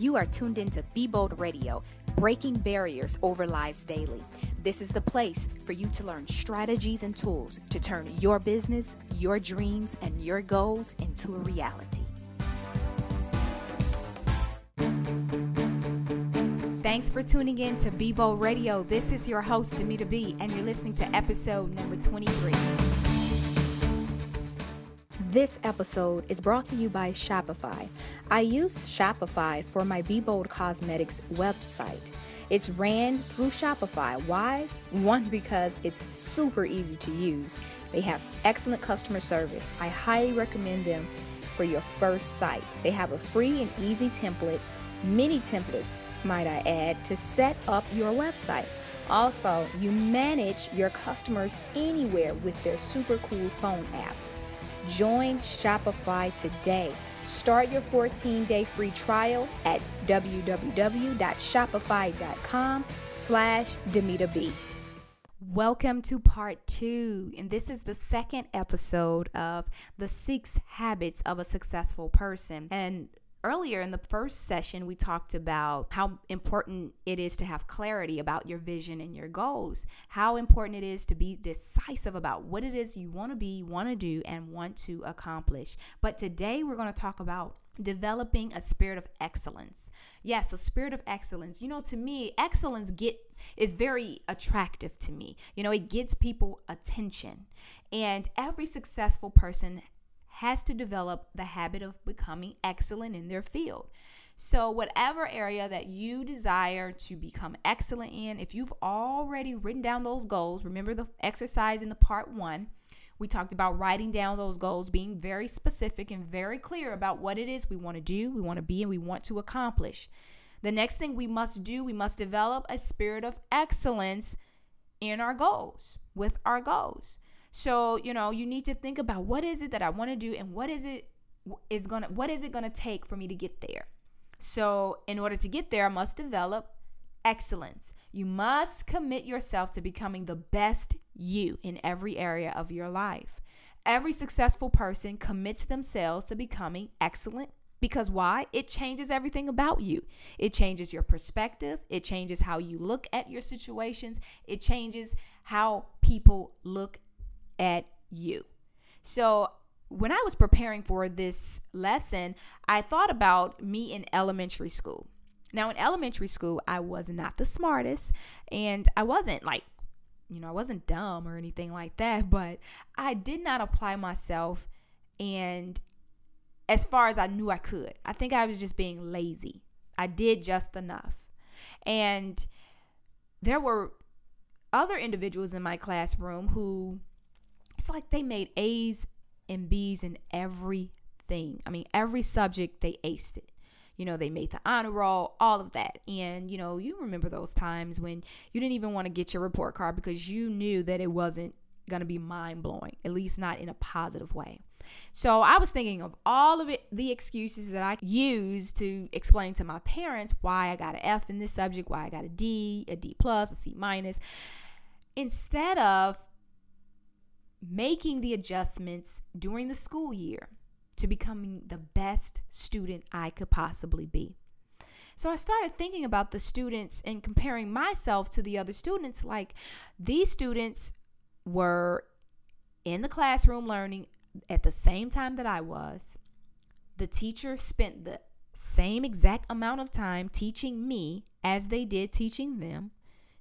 You are tuned into Be Bold Radio, breaking barriers over lives daily. This is the place for you to learn strategies and tools to turn your business, your dreams, and your goals into a reality. Thanks for tuning in to Be Bold Radio. This is your host, Dymeata B, and you're listening to episode number 23. This episode is brought to you by Shopify. I use Shopify for my Be Bold Cosmetics website. It's ran through Shopify. Why? One, because it's super easy to use. They have excellent customer service. I highly recommend them for your first site. They have a free and easy template, many templates, might I add, to set up your website. Also, you manage your customers anywhere with their super cool phone app. Join Shopify today. Start your 14-day free trial at www.shopify.com slash B. Welcome to part two, and this is the second episode of the six habits of a successful person. And earlier in the first session, we talked about how important it is to have clarity about your vision and your goals, how important it is to be decisive about what it is you want to be, want to do, and want to accomplish. But today, we're going to talk about developing a spirit of excellence. Yes, a spirit of excellence. You know, to me, excellence get is very attractive to me. You know, it gets people attention. And every successful person has to develop the habit of becoming excellent in their field. So, whatever area that you desire to become excellent in, if you've already written down those goals, remember the exercise in the part one, we talked about writing down those goals, being very specific and very clear about what it is we want to do, we want to be, and we want to accomplish. The next thing we must do, we must develop a spirit of excellence in our goals, with our goals. So, you know, you need to think about what is it that I want to do and what is it is going to what is it going to take for me to get there. So, in order to get there, I must develop excellence. You must commit yourself to becoming the best you in every area of your life. Every successful person commits themselves to becoming excellent because why? It changes everything about you. It changes your perspective. It changes how you look at your situations. It changes how people look at you. So, when I was preparing for this lesson, I thought about me in elementary school. Now, in elementary school, I was not the smartest, and I wasn't like, you know, I wasn't dumb or anything like that, but I did not apply myself and as far as I knew I could. I think I was just being lazy. I did just enough. And there were other individuals in my classroom who it's like they made A's and B's in everything. I mean, every subject they aced it. You know, they made the honor roll, all of that. And, you know, you remember those times when you didn't even want to get your report card because you knew that it wasn't going to be mind blowing, at least not in a positive way. So I was thinking of all of it, the excuses that I used to explain to my parents why I got an F in this subject, why I got a D, a D plus, a C minus, instead of making the adjustments during the school year to becoming the best student I could possibly be. So I started thinking about the students and comparing myself to the other students. Like these students were in the classroom learning at the same time that I was. The teacher spent the same exact amount of time teaching me as they did teaching them.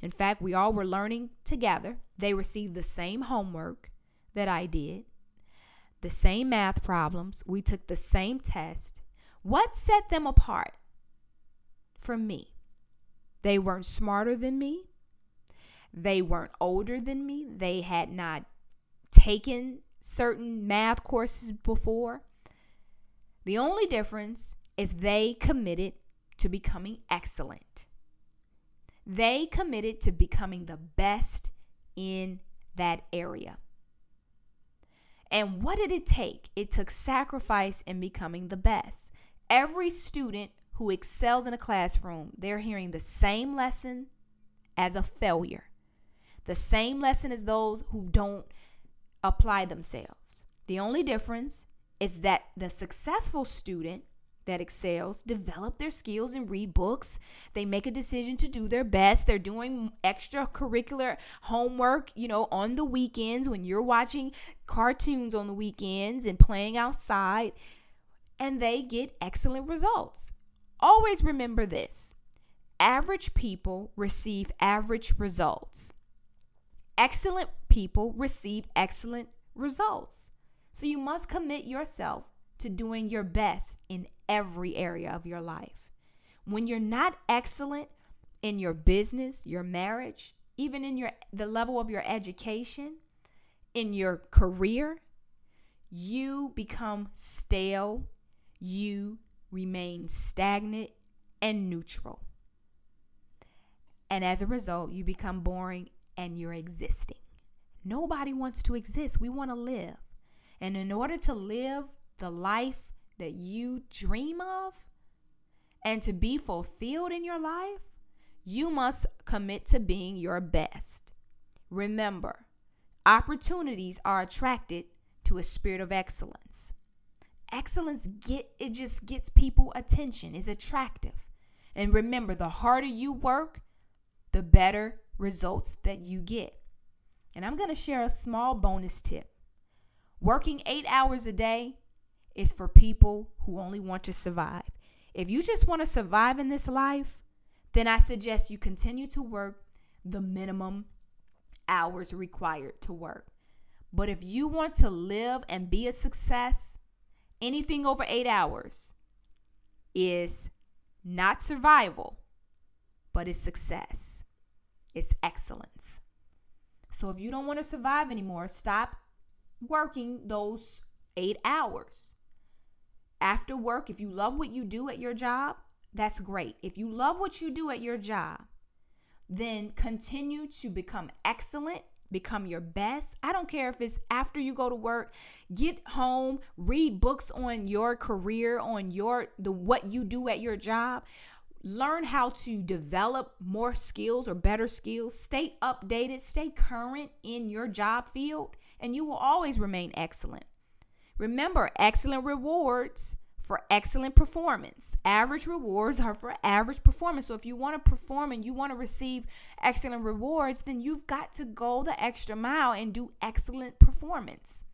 In fact, we all were learning together. They received the same homework that I did, the same math problems, we took the same test. What set them apart from me? They weren't smarter than me. They weren't older than me. They had not taken certain math courses before. The only difference is they committed to becoming excellent. They committed to becoming the best in that area. And what did it take? It took sacrifice in becoming the best. Every student who excels in a classroom, they're hearing the same lesson as a failure, the same lesson as those who don't apply themselves. The only difference is that the successful student, that excels develop their skills and read books. They make a decision to do their best. They're doing extracurricular homework, you know, on the weekends when you're watching cartoons on the weekends and playing outside, and they get excellent results. Always remember this average people receive average results. Excellent people receive excellent results. So you must commit yourself to doing your best in every area of your life. When you're not excellent in your business, your marriage, even in your the level of your education, in your career, you become stale, you remain stagnant and neutral. And as a result, you become boring and you're existing. Nobody wants to exist. We want to live. And in order to live the life that you dream of and to be fulfilled in your life, you must commit to being your best. Remember, opportunities are attracted to a spirit of excellence. Excellence get it just gets people attention. It's attractive. And remember, the harder you work, the better results that you get. And I'm going to share a small bonus tip. Working 8 hours a day is for people who only want to survive. If you just want to survive in this life, then I suggest you continue to work the minimum hours required to work. But if you want to live and be a success, anything over eight hours is not survival, but it's success. It's excellence. So if you don't want to survive anymore, stop working those eight hours after work, if you love what you do at your job, that's great. If you love what you do at your job, then continue to become excellent, become your best. I don't care if it's after you go to work, get home, read books on your career, on your the what you do at your job. Learn how to develop more skills or better skills. Stay updated, stay current in your job field, and you will always remain excellent. Remember, excellent rewards for excellent performance. Average rewards are for average performance. So if you want to perform and you want to receive excellent rewards, then you've got to go the extra mile and do excellent performance.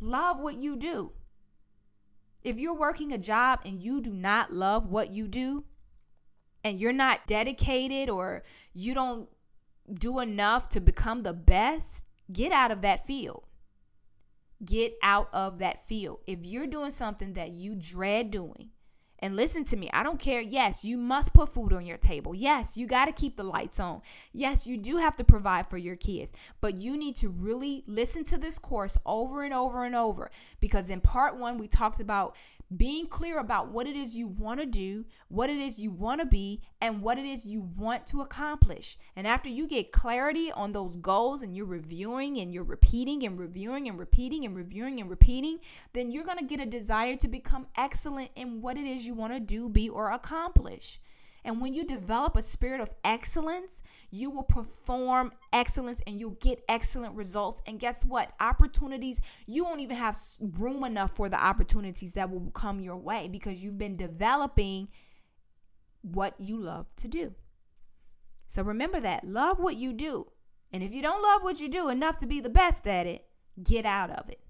Love what you do. If you're working a job and you do not love what you do, and you're not dedicated or you don't do enough to become the best, get out of that field get out of that field. If you're doing something that you dread doing, and listen to me, I don't care. Yes, you must put food on your table. Yes, you got to keep the lights on. Yes, you do have to provide for your kids. But you need to really listen to this course over and over and over because in part one, we talked about being clear about what it is you want to do, what it is you want to be, and what it is you want to accomplish. And after you get clarity on those goals and you're reviewing and you're repeating and reviewing and repeating and reviewing and repeating, then you're going to get a desire to become excellent in what it is you want to do, be, or accomplish. And when you develop a spirit of excellence, you will perform excellence and you'll get excellent results. And guess what? Opportunities, you won't even have room enough for the opportunities that will come your way because you've been developing what you love to do. So remember that. Love what you do. And if you don't love what you do enough to be the best at it, get out of it.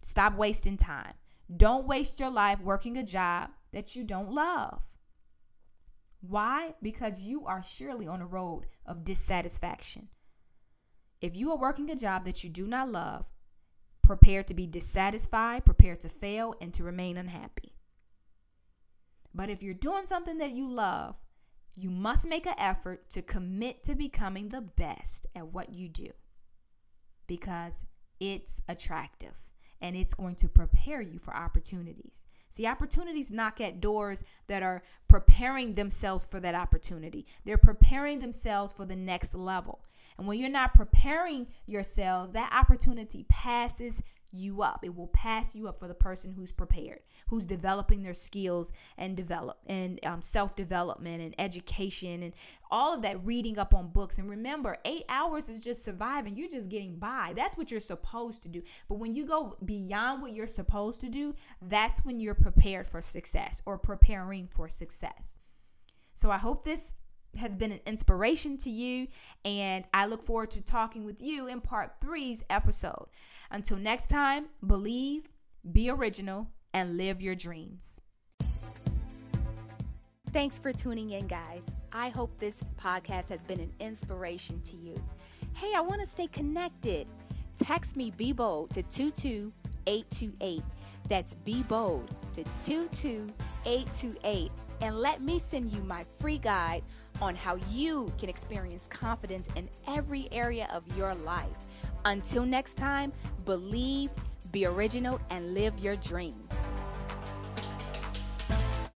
Stop wasting time. Don't waste your life working a job that you don't love. Why? Because you are surely on a road of dissatisfaction. If you are working a job that you do not love, prepare to be dissatisfied, prepare to fail, and to remain unhappy. But if you're doing something that you love, you must make an effort to commit to becoming the best at what you do because it's attractive and it's going to prepare you for opportunities. See, opportunities knock at doors that are preparing themselves for that opportunity. They're preparing themselves for the next level. And when you're not preparing yourselves, that opportunity passes you up. It will pass you up for the person who's prepared, who's developing their skills and develop and um, self development and education and all of that reading up on books. And remember, eight hours is just surviving. You're just getting by. That's what you're supposed to do. But when you go beyond what you're supposed to do, that's when you're prepared for success or preparing for success. So I hope this has been an inspiration to you, and I look forward to talking with you in part three's episode. Until next time, believe, be original, and live your dreams. Thanks for tuning in, guys. I hope this podcast has been an inspiration to you. Hey, I want to stay connected. Text me Be Bold to 22828. That's Be Bold to 22828. And let me send you my free guide on how you can experience confidence in every area of your life. Until next time, believe, be original, and live your dreams.